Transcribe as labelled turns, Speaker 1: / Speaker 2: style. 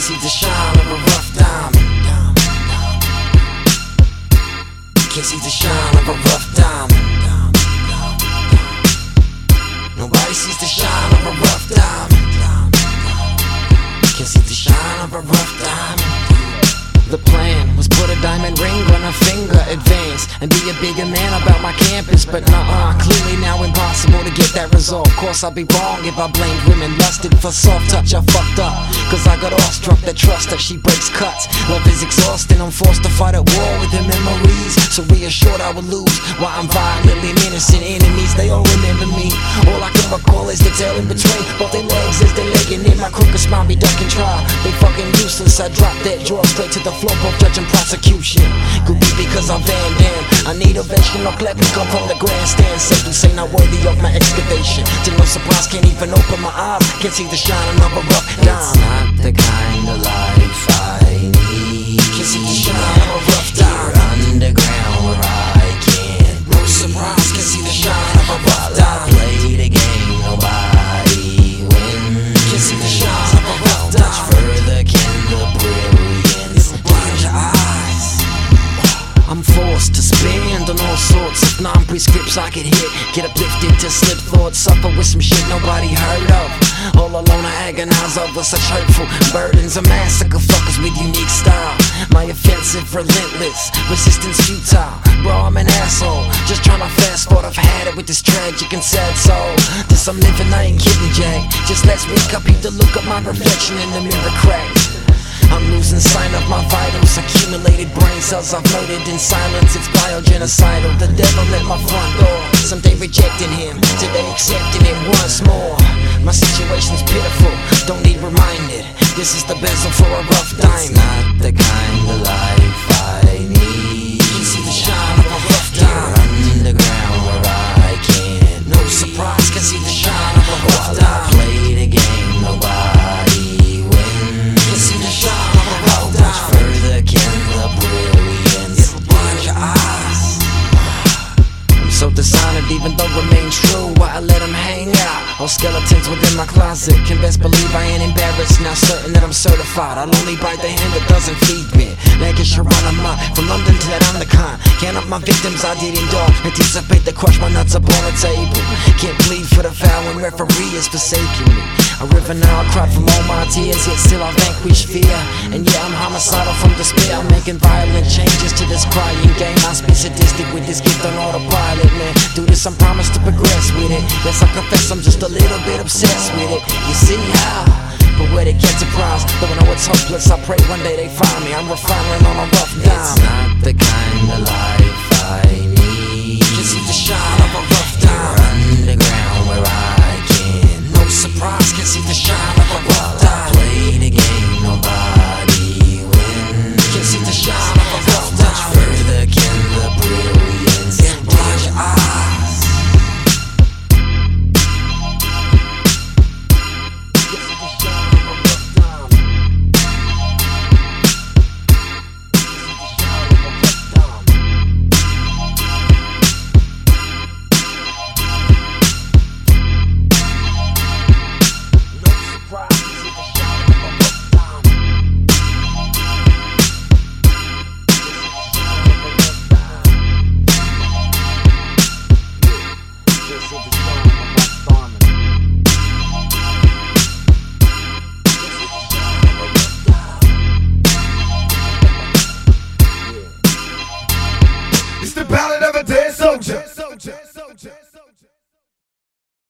Speaker 1: Can't see the shine of a rough diamond. Can't see the shine of a rough diamond. Nobody sees the shine of a rough diamond. And be a bigger man about my campus. But nah, clearly now impossible to get that result. Of course, I'd be wrong if I blamed women lusted for soft touch. I fucked up, cause I got awestruck that trust that she breaks cuts. Love is exhausting, I'm forced to fight at war with her memories. So reassured I will lose while I'm violently innocent enemies. They all remember me. All I can recall is the tail in between both their legs as they're legging in. My crooked smile be ducking try. They fucking useless. I dropped that jaw straight to the floor, both judge prosecution. Could be because I'm Van Damme. I need a no let me come from the grandstand. Simply say not worthy of my excavation. To no surprise, can't even open my eyes. Can't see the shining of a rough dime.
Speaker 2: It's not the kind of
Speaker 1: non-prescripts I could hit. Get uplifted to slip thoughts, suffer with some shit nobody heard of. All alone I agonize over such hurtful burdens. A massacre fuckers with unique style. My offensive, relentless, resistance futile. Bro, I'm an asshole. Just trying to fast forward. I've had it with this tragic and sad soul. This I'm living, I ain't kidding, Jay. Just last week, I up, the look at my reflection in the mirror cracks. I'm losing sight of my vitals, accumulated brain cells I've murdered in silence. It's biogenocidal. The devil at my front door. Someday rejecting him, today accepting him once more. My situation's pitiful, don't need reminded. This is the bezel for a rough dime. Even though it remains true. Why I let 'em hang out. All skeletons within my closet. Can best believe I ain't embarrassed. Now certain that I'm certified. I'll only bite the hand that doesn't feed me. Lancashire run amok. From London to that I'm the con. Count up my victims I did endure. Anticipate to crush my nuts upon the table. Can't plead for the foul when referee is forsaking me. A river now I cry from all my tears, yet still I vanquish fear. And yeah, I'm homicidal from despair. I'm making violent changes to this crying game. I speak sadistic with this gift on autopilot, man. Do this, I'm promised to progress with it. Yes, I confess I'm just a little bit obsessed with it. You see how? But where they get surprised, though I know it's hopeless. I pray one day they find me. I'm refining on a rough
Speaker 2: It's not the kind of life I
Speaker 3: soldier.